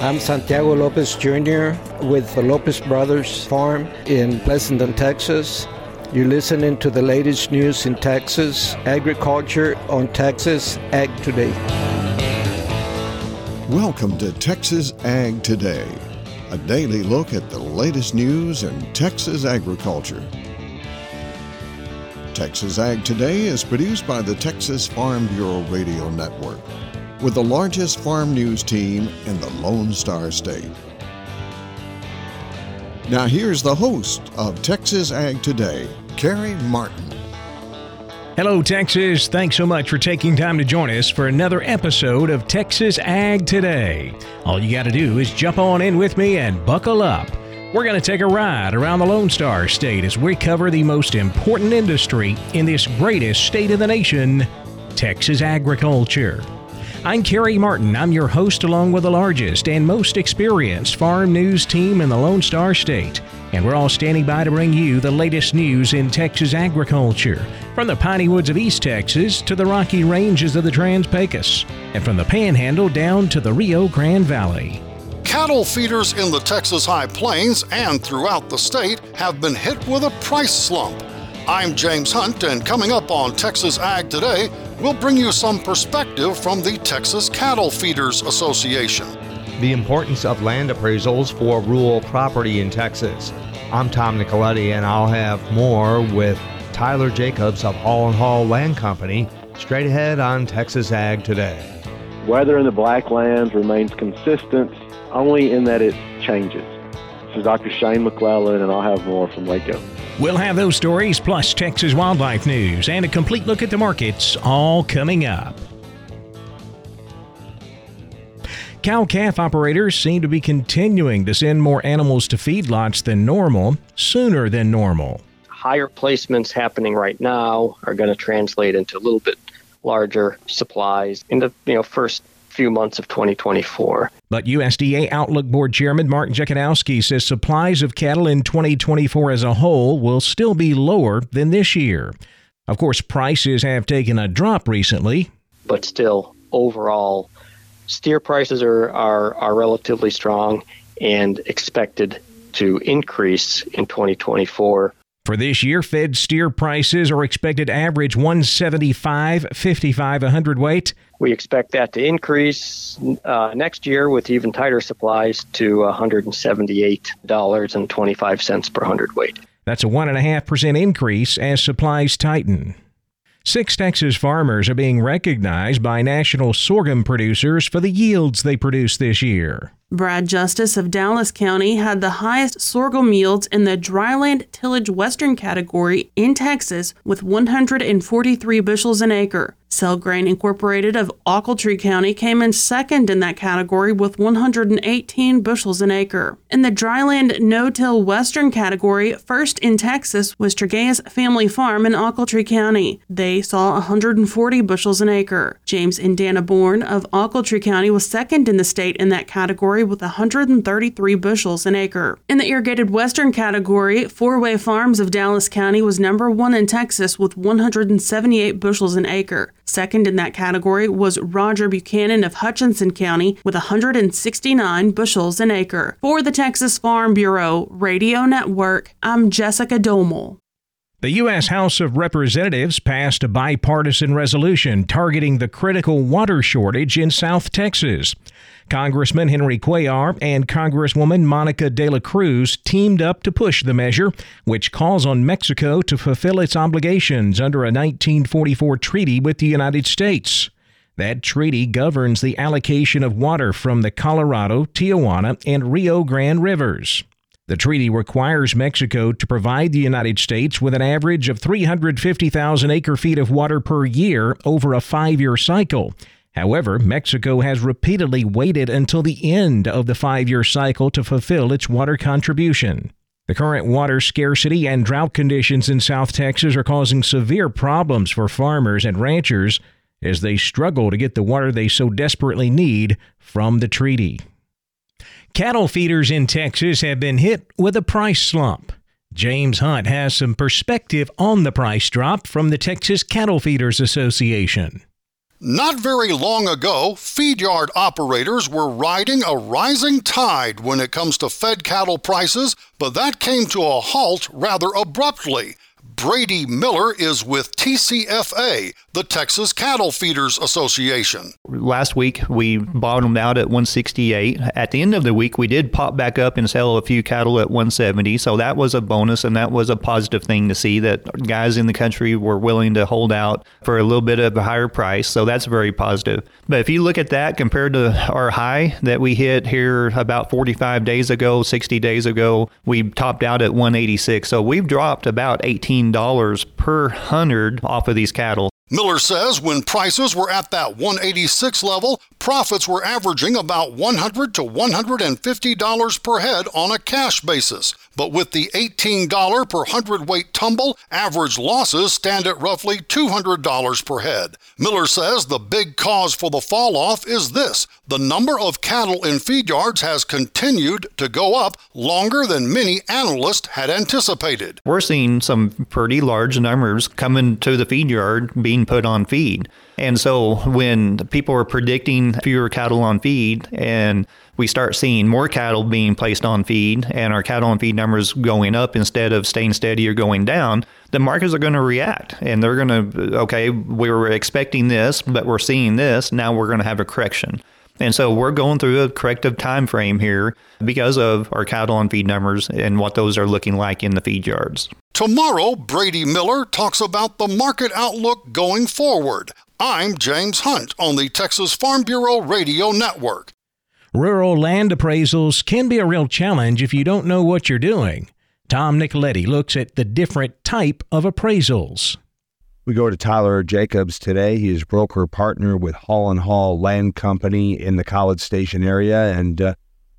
I'm Santiago Lopez Jr. with the Lopez Brothers Farm in Pleasanton, Texas. You're listening to the latest news in Texas agriculture on Texas Ag Today. Welcome to Texas Ag Today, a daily look at the latest news in Texas agriculture. Texas Ag Today is produced by the Texas Farm Bureau Radio Network with the largest farm news team in the Lone Star State. Now, here's the host of Texas Ag Today, Carey Martin. Hello, Texas. Thanks so much for taking time to join us for another episode of Texas Ag Today. All you got to do is jump on in with me and buckle up. We're going to take a ride around the Lone Star State as we cover the most important industry in this greatest state of the nation, Texas agriculture. I'm Carey Martin. I'm your host, along with the largest and most experienced farm news team in the Lone Star State. And we're all standing by to bring you the latest news in Texas agriculture, from the piney woods of East Texas to the rocky ranges of the Trans Pecos, and from the Panhandle down to the Rio Grande Valley. Cattle feeders in the Texas High Plains and throughout the state have been hit with a price slump. I'm James Hunt, and coming up on Texas Ag Today, we'll bring you some perspective from the Texas Cattle Feeders Association. The importance of land appraisals for rural property in Texas. I'm Tom Nicoletti, and I'll have more with Tyler Jacobs of Hall and Hall Land Company straight ahead on Texas Ag Today. Weather in the Blacklands remains consistent only in that it changes. This is Dr. Shane McLellan, and I'll have more from Waco. We'll have those stories plus Texas wildlife news and a complete look at the markets all coming up. Cow calf operators seem to be continuing to send more animals to feedlots than normal, sooner than normal. Higher placements happening right now are going to translate into a little bit larger supplies in the you know first few months of 2024. But USDA Outlook Board Chairman Mark Jekanowski says supplies of cattle in 2024 as a whole will still be lower than this year. Of course, prices have taken a drop recently. But still, overall, steer prices are, are, are relatively strong and expected to increase in 2024. For this year, fed steer prices are expected to average 175.55 a hundredweight. We expect that to increase uh, next year with even tighter supplies to $178.25 per hundredweight. That's a 1.5% increase as supplies tighten. Six Texas farmers are being recognized by national sorghum producers for the yields they produced this year. Brad Justice of Dallam County had the highest sorghum yields in the dryland tillage western category in Texas with 143 bushels an acre. Grain Incorporated of Ochiltree County came in second in that category with 118 bushels an acre. In the dryland no-till western category, first in Texas was Tregeas Family Farm in Ochiltree County. They saw 140 bushels an acre. James and Dana Bourne of Ochiltree County was second in the state in that category with 133 bushels an acre. In the irrigated western category, Four Way Farms of Dallam County was number one in Texas with 178 bushels an acre. Second in that category was Roger Buchanan of Hutchinson County with 169 bushels an acre. For the Texas Farm Bureau Radio Network, I'm Jessica Domel. The U.S. House of Representatives passed a bipartisan resolution targeting the critical water shortage in South Texas. Congressman Henry Cuellar and Congresswoman Monica de la Cruz teamed up to push the measure, which calls on Mexico to fulfill its obligations under a 1944 treaty with the United States. That treaty governs the allocation of water from the Colorado, Tijuana, and Rio Grande rivers. The treaty requires Mexico to provide the United States with an average of 350,000 acre feet of water per year over a five year cycle, However, Mexico has repeatedly waited until the end of the five year cycle to fulfill its water contribution. The current water scarcity and drought conditions in South Texas are causing severe problems for farmers and ranchers as they struggle to get the water they so desperately need from the treaty. Cattle feeders in Texas have been hit with a price slump. James Hunt has some perspective on the price drop from the Texas Cattle Feeders Association. Not very long ago, feed yard operators were riding a rising tide when it comes to fed cattle prices, but that came to a halt rather abruptly. Brady Miller is with TCFA, the Texas Cattle Feeders Association. Last week we bottomed out at 168. At the end of the week, we did pop back up and sell a few cattle at 170. So that was a bonus and that was a positive thing to see that guys in the country were willing to hold out for a little bit of a higher price. So that's very positive. But if you look at that compared to our high that we hit here about 45 days ago, 60 days ago, we topped out at 186. So we've dropped about 18 dollars per hundred off of these cattle. Miller says when prices were at that 186 level, profits were averaging about 100 to $150 per head on a cash basis. But with the $18 per hundredweight tumble, average losses stand at roughly $200 per head. Miller says the big cause for the fall off is this the number of cattle in feed yards has continued to go up longer than many analysts had anticipated. We're seeing some pretty large numbers coming to the feed yard being put on feed. And so when people are predicting fewer cattle on feed and we start seeing more cattle being placed on feed and our cattle on feed numbers going up instead of staying steady or going down, the markets are going to react and they're going to, okay, we were expecting this, but we're seeing this. Now we're going to have a correction. And so we're going through a corrective time frame here because of our cattle on feed numbers and what those are looking like in the feed yards. Tomorrow, Brady Miller talks about the market outlook going forward. I'm James Hunt on the Texas Farm Bureau Radio Network. Rural land appraisals can be a real challenge if you don't know what you're doing. Tom Nicoletti looks at the different type of appraisals. We go to Tyler Jacobs today. He is broker partner with Hall and Hall Land Company in the College Station area. And uh,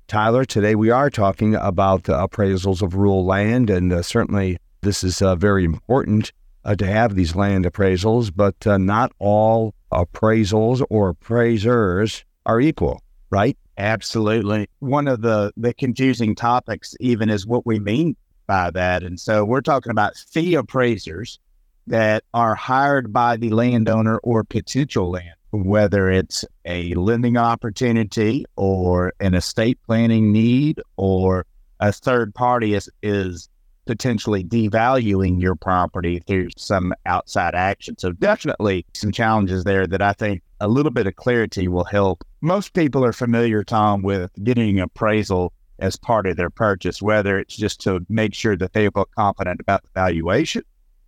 Tyler, today we are talking about the appraisals of rural land, and uh, certainly this is uh, very important uh, to have these land appraisals. But uh, not all appraisals or appraisers are equal, right? Absolutely. One of the, the confusing topics, even, is what we mean by that. And so we're talking about fee appraisers that are hired by the landowner or potential land, whether it's a lending opportunity or an estate planning need or a third party is, is potentially devaluing your property through some outside action. So definitely some challenges there that I think a little bit of clarity will help. Most people are familiar, Tom, with getting appraisal as part of their purchase, whether it's just to make sure that they feel confident about the valuation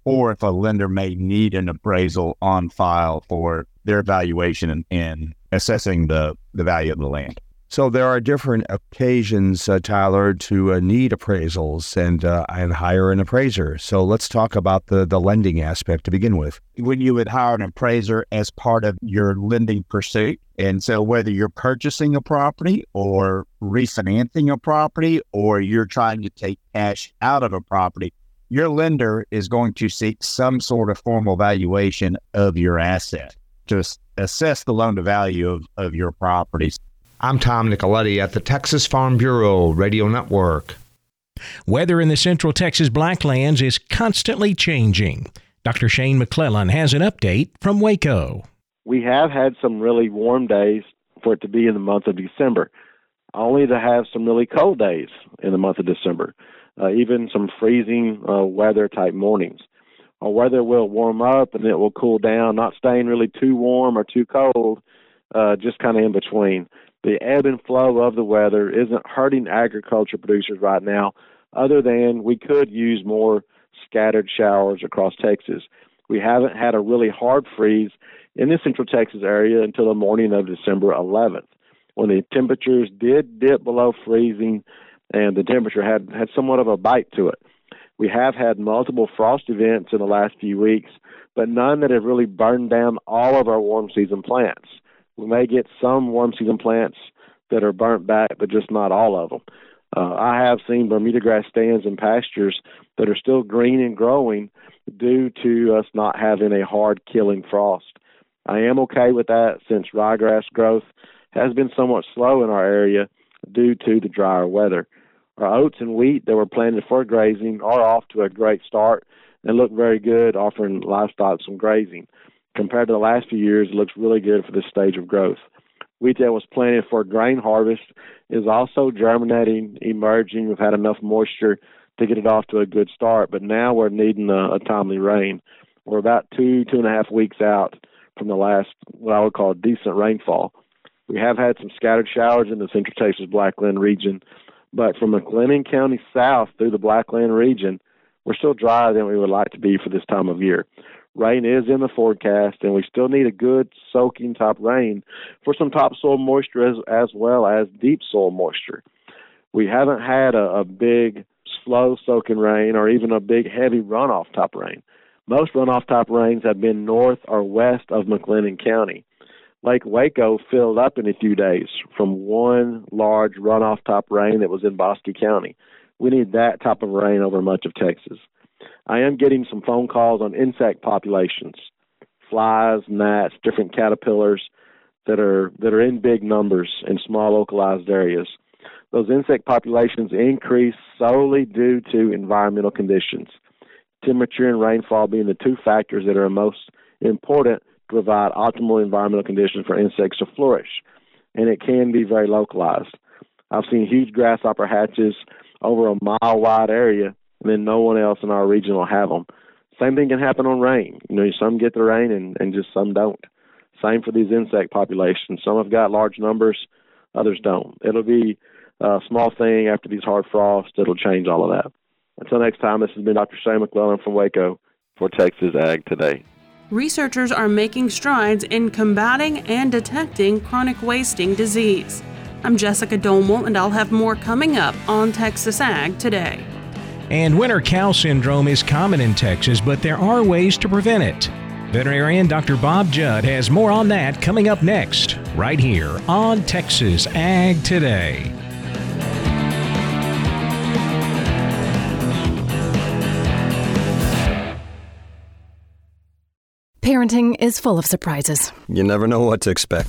or if a lender may need an appraisal on file for their valuation and, and assessing the, the value of the land. So there are different occasions, uh, Tyler, to uh, need appraisals and uh, and hire an appraiser. So let's talk about the the lending aspect to begin with. When you would hire an appraiser as part of your lending pursuit, and so whether you're purchasing a property or refinancing a property, or you're trying to take cash out of a property, your lender is going to seek some sort of formal valuation of your asset to assess the loan to value of, of your properties. I'm Tom Nicoletti at the Texas Farm Bureau Radio Network. Weather in the central Texas Blacklands is constantly changing. Dr. Shane McLellan has an update from Waco. We have had some really warm days for it to be in the month of December, only to have some really cold days in the month of December, uh, even some freezing uh, weather type mornings. Our weather will warm up and it will cool down, not staying really too warm or too cold, uh, just kind of in between the ebb and flow of the weather isn't hurting agriculture producers right now, other than we could use more scattered showers across Texas. We haven't had a really hard freeze in the central Texas area until the morning of December 11th, when the temperatures did dip below freezing and the temperature had, had somewhat of a bite to it. We have had multiple frost events in the last few weeks, but none that have really burned down all of our warm season plants. We may get some warm season plants that are burnt back, but just not all of them. Uh, I have seen Bermuda grass stands and pastures that are still green and growing due to us not having a hard killing frost. I am okay with that since ryegrass growth has been somewhat slow in our area due to the drier weather. Our oats and wheat that were planted for grazing are off to a great start and look very good, offering livestock some grazing. Compared to the last few years, it looks really good for this stage of growth. Wheat that was planted for grain harvest is also germinating, emerging. We've had enough moisture to get it off to a good start, but now we're needing a, a timely rain. We're about two, two and a half weeks out from the last, what I would call decent rainfall. We have had some scattered showers in the Central Texas Blackland region, but from McLennan County south through the Blackland region, we're still drier than we would like to be for this time of year. Rain is in the forecast, and we still need a good soaking top rain for some topsoil moisture as, as well as deep soil moisture. We haven't had a, a big slow soaking rain or even a big heavy runoff top rain. Most runoff top rains have been north or west of McLennan County. Lake Waco filled up in a few days from one large runoff top rain that was in Bosque County. We need that type of rain over much of Texas. I am getting some phone calls on insect populations, flies, gnats, different caterpillars that are that are in big numbers in small localized areas. Those insect populations increase solely due to environmental conditions temperature and rainfall being the two factors that are most important to provide optimal environmental conditions for insects to flourish. And it can be very localized. I've seen huge grasshopper hatches over a mile wide area, and then no one else in our region will have them. Same thing can happen on rain. You know, some get the rain and, and just some don't. Same for these insect populations. Some have got large numbers, others don't. It'll be a small thing after these hard frosts. It'll change all of that. Until next time, this has been Dr. Shane McLellan from Waco for Texas Ag Today. Researchers are making strides in combating and detecting chronic wasting disease. I'm Jessica Domel, and I'll have more coming up on Texas Ag Today. And winter cow syndrome is common in Texas, but there are ways to prevent it. Veterinarian Dr. Bob Judd has more on that coming up next, right here on Texas Ag Today. Parenting is full of surprises. You never know what to expect.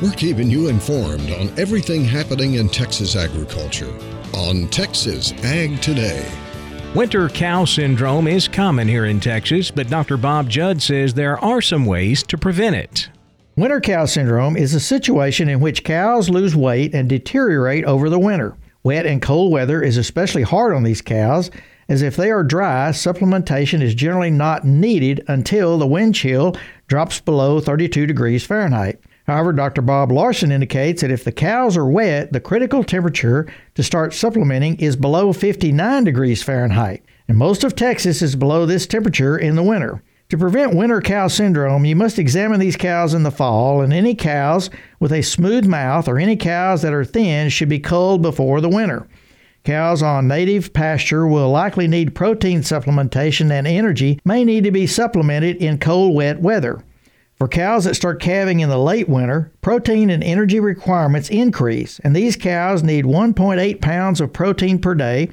We're keeping you informed on everything happening in Texas agriculture on Texas Ag Today. Winter cow syndrome is common here in Texas, but Dr. Bob Judd says there are some ways to prevent it. Winter cow syndrome is a situation in which cows lose weight and deteriorate over the winter. Wet and cold weather is especially hard on these cows, as if they are dry, supplementation is generally not needed until the wind chill drops below 32 degrees Fahrenheit. However, Dr. Bob Larson indicates that if the cows are wet, the critical temperature to start supplementing is below 59 degrees Fahrenheit, and most of Texas is below this temperature in the winter. To prevent winter cow syndrome, you must examine these cows in the fall, and any cows with a smooth mouth or any cows that are thin should be culled before the winter. Cows on native pasture will likely need protein supplementation, and energy may need to be supplemented in cold, wet weather. For cows that start calving in the late winter, protein and energy requirements increase, and these cows need 1.8 pounds of protein per day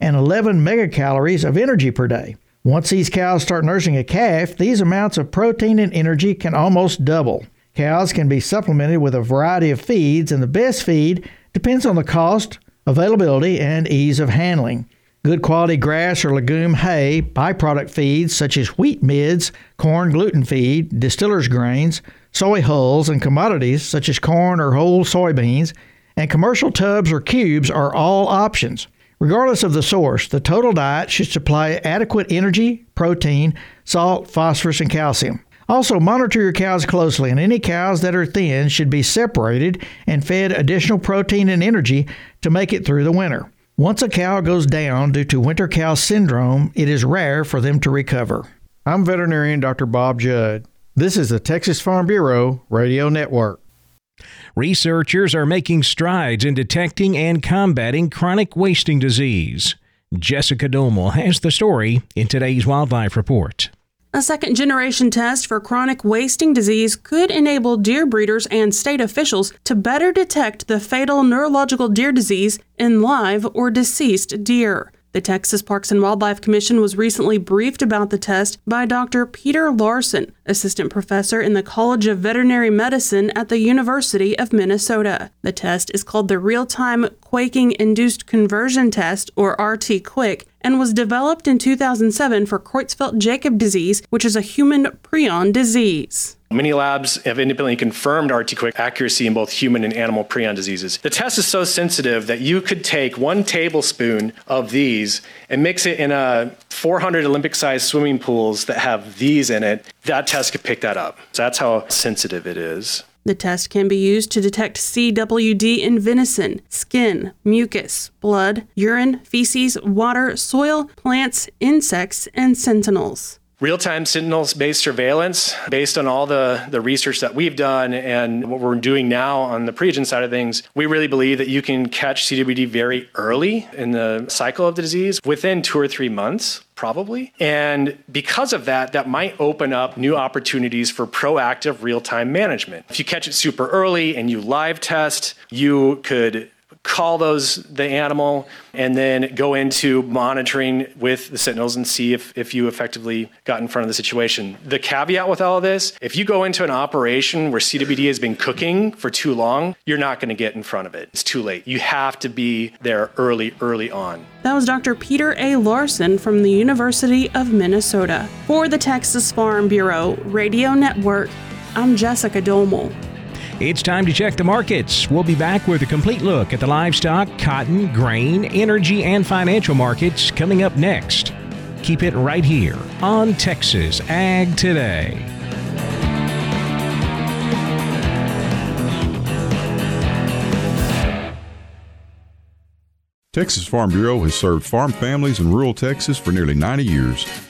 and 11 megacalories of energy per day. Once these cows start nursing a calf, these amounts of protein and energy can almost double. Cows can be supplemented with a variety of feeds, and the best feed depends on the cost, availability, and ease of handling. Good quality grass or legume hay, byproduct feeds such as wheat midds, corn gluten feed, distiller's grains, soy hulls, and commodities such as corn or whole soybeans, and commercial tubs or cubes are all options. Regardless of the source, the total diet should supply adequate energy, protein, salt, phosphorus, and calcium. Also, monitor your cows closely, and any cows that are thin should be separated and fed additional protein and energy to make it through the winter. Once a cow goes down due to winter cow syndrome, it is rare for them to recover. I'm veterinarian Dr. Bob Judd. This is the Texas Farm Bureau Radio Network. Researchers are making strides in detecting and combating chronic wasting disease. Jessica Domel has the story in today's Wildlife Report. A second generation test for chronic wasting disease could enable deer breeders and state officials to better detect the fatal neurological deer disease in live or deceased deer. The Texas Parks and Wildlife Commission was recently briefed about the test by Dr. Peter Larsen, assistant professor in the College of Veterinary Medicine at the University of Minnesota. The test is called the Real Time Quaking Induced Conversion Test, or RT-QUIC, and was developed in 2007 for Creutzfeldt-Jakob disease, which is a human prion disease. Many labs have independently confirmed RT-QUIC accuracy in both human and animal prion diseases. The test is so sensitive that you could take one tablespoon of these and mix it in uh, a 400 Olympic-sized swimming pools that have these in it. That test could pick that up. So that's how sensitive it is. The test can be used to detect CWD in venison, skin, mucus, blood, urine, feces, water, soil, plants, insects, and sentinels real time sentinels based surveillance based on all the, the research that we've done and what we're doing now on the preagent side of things. We really believe that you can catch CWD very early in the cycle of the disease within two or three months. Probably. And because of that, that might open up new opportunities for proactive real time management. If you catch it super early and you live test, you could call those the animal and then go into monitoring with the sentinels and see if, if you effectively got in front of the situation. The caveat with all of this if you go into an operation where cwd has been cooking for too long you're not going to get in front of it. It's too late. You have to be there early early on. That was dr peter a. Larsen from the university of minnesota. For the texas farm bureau radio network i'm jessica domel it's time to check the markets. We'll be back with a complete look at the livestock, cotton, grain, energy, and financial markets coming up next. Keep it right here on Texas Ag Today. Texas Farm Bureau has served farm families in rural Texas for nearly 90 years.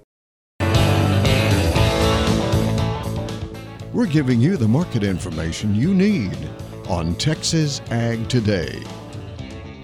We're giving you the market information you need on Texas Ag Today.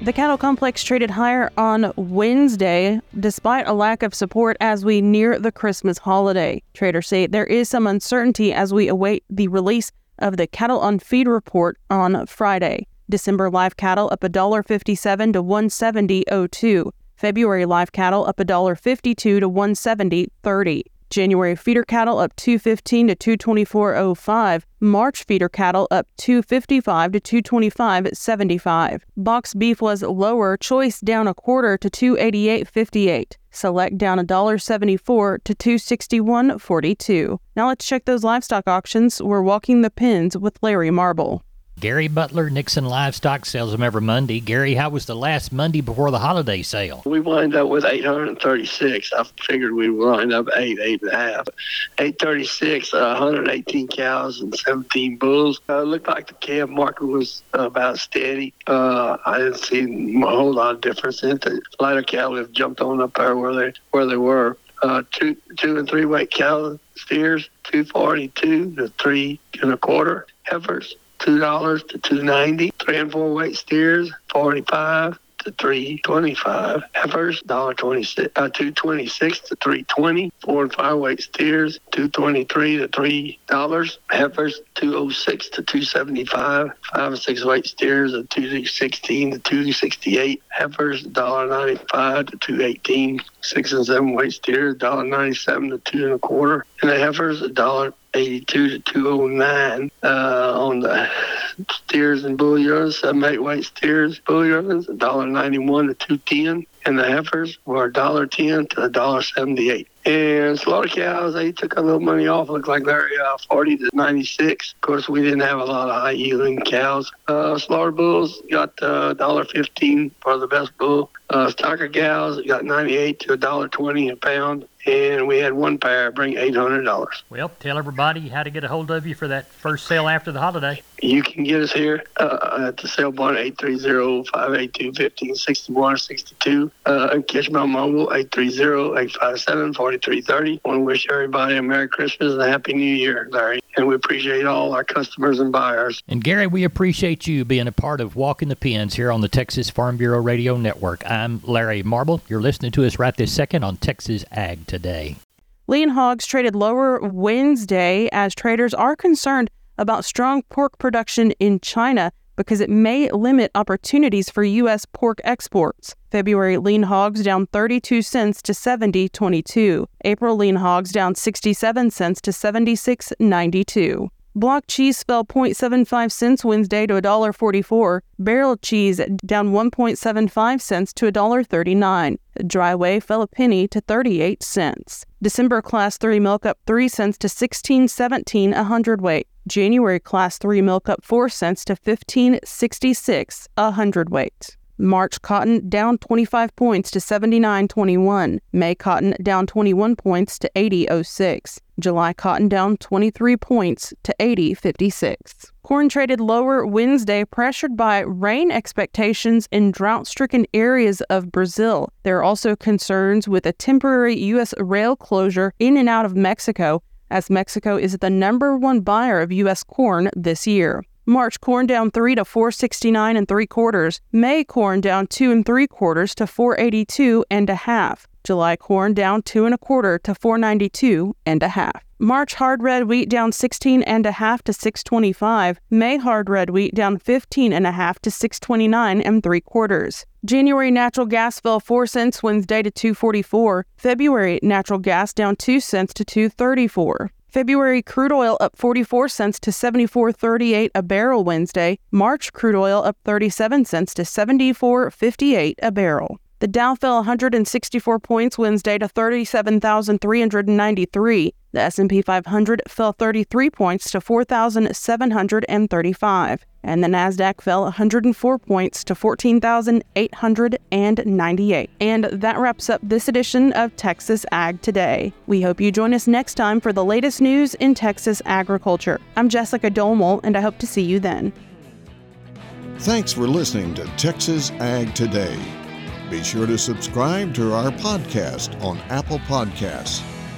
The cattle complex traded higher on Wednesday despite a lack of support as we near the Christmas holiday. Traders say there is some uncertainty as we await the release of the cattle on feed report on Friday. December live cattle up $1.57 to 170.02. February live cattle up $1.52 to 170.30. January feeder cattle up 215 to 224.05. March feeder cattle up 255 to 225.75. Box beef was lower, choice down a quarter to 288.58. Select down $1.74 to 261.42. Now let's check those livestock auctions. We're walking the pins with Larry Marble. Gary Butler, Nixon Livestock sells them every Monday. Gary, how was the last Monday before the holiday sale? We wind up with 836. I figured we wind up eight, eight and a half. 836, uh, 118 cows and 17 bulls. Uh, looked like the calf market was about steady. Uh, I didn't see a whole lot of difference in. The lighter cattle have jumped on up there where they where they were. Uh, two two and three weight cow steers, 242 to three and a quarter heifers two dollars to two ninety. Three and four weight steers, forty five to three twenty five. Heifers, dollar twenty six uh two twenty six to three twenty. Four and five weight steers, two twenty three to three dollars. Heifers, two oh six to two seventy five. Five and six weight steers of two sixteen to two sixty eight. Heifers, dollar ninety five to two eighteen. Six and seven weight steers, dollar ninety seven to two and a quarter. And the heifers, a dollar 82 to 209 uh, on the steers and bull yearlings, seven eight weight steers, bull yearlings, $1.91 to 210 and the heifers were $1.10 to $1.78. And slaughter cows, they took a little money off, looked like they're uh, 40 to 96. Of course, we didn't have a lot of high yielding cows. Uh, slaughter bulls got uh, $1.15 for the best bull. Uh, stocker cows got 98 to $1.20 a pound and we had one pair bring eight hundred dollars. Well, tell everybody how to get a hold of you for that first sale after the holiday. You can get us here uh, at the sale barn 830-582-1561-62 and catch my mobile 830 857 by 3.30. Want to wish everybody a Merry Christmas and a Happy New Year, Larry. And we appreciate all our customers and buyers. And Gary, we appreciate you being a part of Walking the Pins here on the Texas Farm Bureau Radio Network. I'm Larry Marble. You're listening to us right this second on Texas Ag Today. Lean hogs traded lower Wednesday as traders are concerned about strong pork production in China because it may limit opportunities for U.S. pork exports. February lean hogs down 32 cents to 70.22. April lean hogs down 67 cents to 76.92. Block cheese fell 0.75 cents Wednesday to $1.44. Barrel cheese down 1.75 cents to $1.39. Dry fell a penny to 38 cents. December class 3 milk up 3 cents to 16.17 a hundredweight. January class 3 milk up 4 cents to 15.66 a hundredweight. March cotton down 25 points to 79.21. May cotton down 21 points to 80.06. July cotton down 23 points to 80.56. Corn traded lower Wednesday, pressured by rain expectations in drought stricken areas of Brazil. There are also concerns with a temporary U.S. rail closure in and out of Mexico, as Mexico is the number one buyer of U.S. corn this year. March corn down three to 469 and three quarters. May corn down two and three quarters to 482 and a half. July corn down two and a quarter to 492 and a half. March hard red wheat down 16 and a half to 625. May hard red wheat down 15 and a half to 629 and three quarters. January natural gas fell 4 cents Wednesday to 244. February natural gas down 2 cents to 234. February crude oil up 44 cents to 74.38 a barrel Wednesday. March crude oil up 37 cents to 74.58 a barrel. The Dow fell 164 points Wednesday to 37,393. The S&P 500 fell 33 points to 4,735, and the Nasdaq fell 104 points to 14,898. And that wraps up this edition of Texas Ag Today. We hope you join us next time for the latest news in Texas agriculture. I'm Jessica Domel, and I hope to see you then. Thanks for listening to Texas Ag Today. Be sure to subscribe to our podcast on Apple Podcasts,